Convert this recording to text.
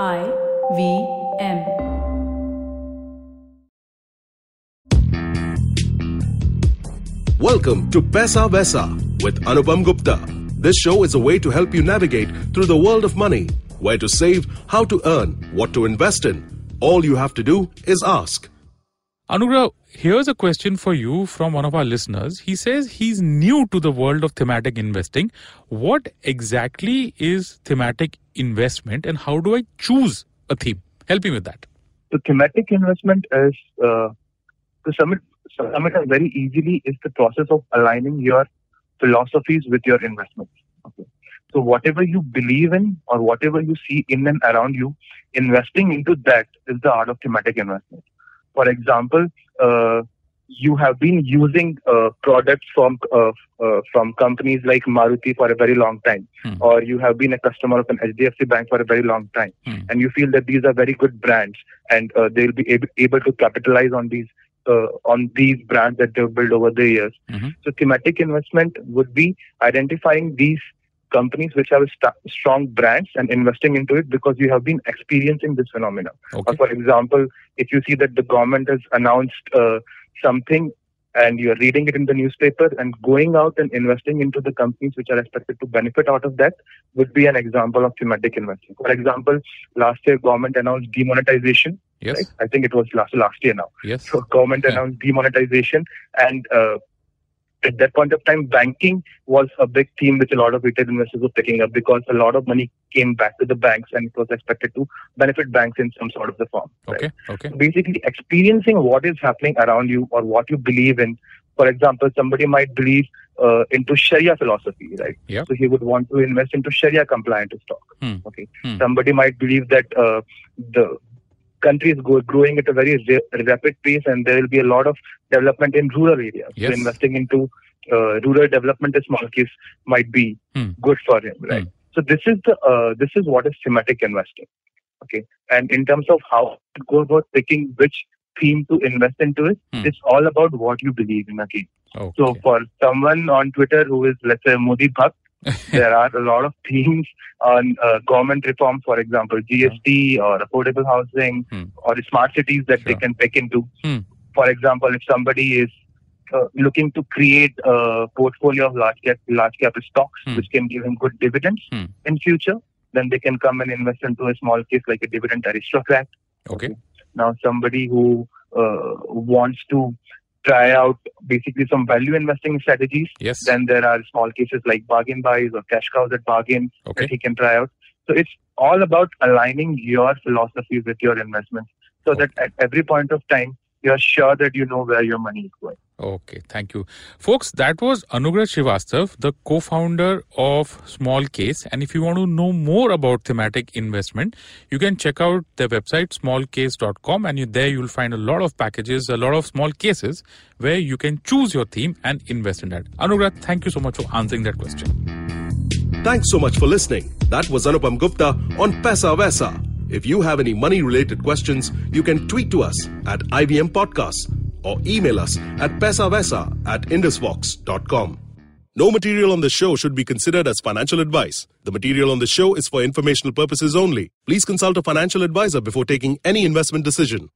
I V M. Welcome to Paisa Vaisa with Anupam Gupta. This show is a way to help you navigate through the world of money, where to save, how to earn, what to invest in. All you have to do is ask. Anugrah, here's a question for you from one of our listeners. He says he's new to the world of thematic investing. What exactly is thematic investment and how do I choose a theme? Help me with that. The thematic investment is uh, to sum it up very easily is the process of aligning your philosophies with your investments. Okay. So whatever you believe in or whatever you see in and around you, investing into that is the art of thematic investment. For example, uh, you have been using uh, products from uh, uh, from companies like Maruti for a very long time, Hmm. or you have been a customer of an HDFC bank for a very long time, Hmm. and you feel that these are very good brands, and uh, they'll be able, able to capitalize on these uh, on these brands that they've built over the years. Mhm. So thematic investment would be identifying these companies which have st- strong brands and investing into it because you have been experiencing this phenomenon. Okay. for example, if you see that the government has announced uh, something and you're reading it in the newspaper and going out and investing into the companies which are expected to benefit out of that would be an example of thematic investing. For example, last year government announced demonetization. Yes. Right? I think it was last last year now. Yes. So government Yeah. announced demonetization and uh, at that point of time, banking was a big theme which a lot of retail investors were picking up because a lot of money came back to the banks and it was expected to benefit banks in some sort of the form. right? Okay. Okay. basically experiencing what is happening around you or what you believe in. For example, somebody might believe uh, into Sharia philosophy, right? Yeah. So he would want to invest into Sharia compliant stock. Hmm. Okay. Hmm. Somebody might believe that uh, the country is go- growing at a very ra- rapid pace and there will be a lot of development in rural areas. Yes. So investing into uh, rural development small case might be Hmm. good for him, right? Hmm. So this is the uh, this is what is thematic investing. Okay. And in terms of how to go about picking which theme to invest into it, Hmm. it's all about what you believe in again. Okay. So for someone on Twitter who is let's say Modi Bhakt, there are a lot of themes on uh, government reform, for example, GST or affordable housing Hmm. or smart cities that they can pick into. Hmm. For example, if somebody is uh, looking to create a portfolio of large cap large cap stocks Hmm. which can give him good dividends Hmm. in future, then they can come and invest into a small case like a dividend aristocrat. okay. Now, somebody who uh, wants to try out basically some value investing strategies, Yes. then there are small cases like bargain buys or cash cows at bargain Okay. that he can try out. So it's all about aligning your philosophy with your investments so that at every point of time, you're sure that you know where your money is going. Okay, thank you. Folks, that was Anugrah Srivastav, the co founder of Small Case. And if you want to know more about thematic investment, you can check out their website, smallcase.com, and you, there you'll find a lot of packages, a lot of small cases where you can choose your theme and invest in that. Anugrah, thank you so much for answering that question. Thanks so much for listening. That was Anupam Gupta on Paisa Vaisa. If you have any money related questions, you can tweet to us at IVM Podcasts or email us at paisavaisa at indusvox.com. No material on the show should be considered as financial advice. The material on the show is for informational purposes only. Please consult a financial advisor before taking any investment decision.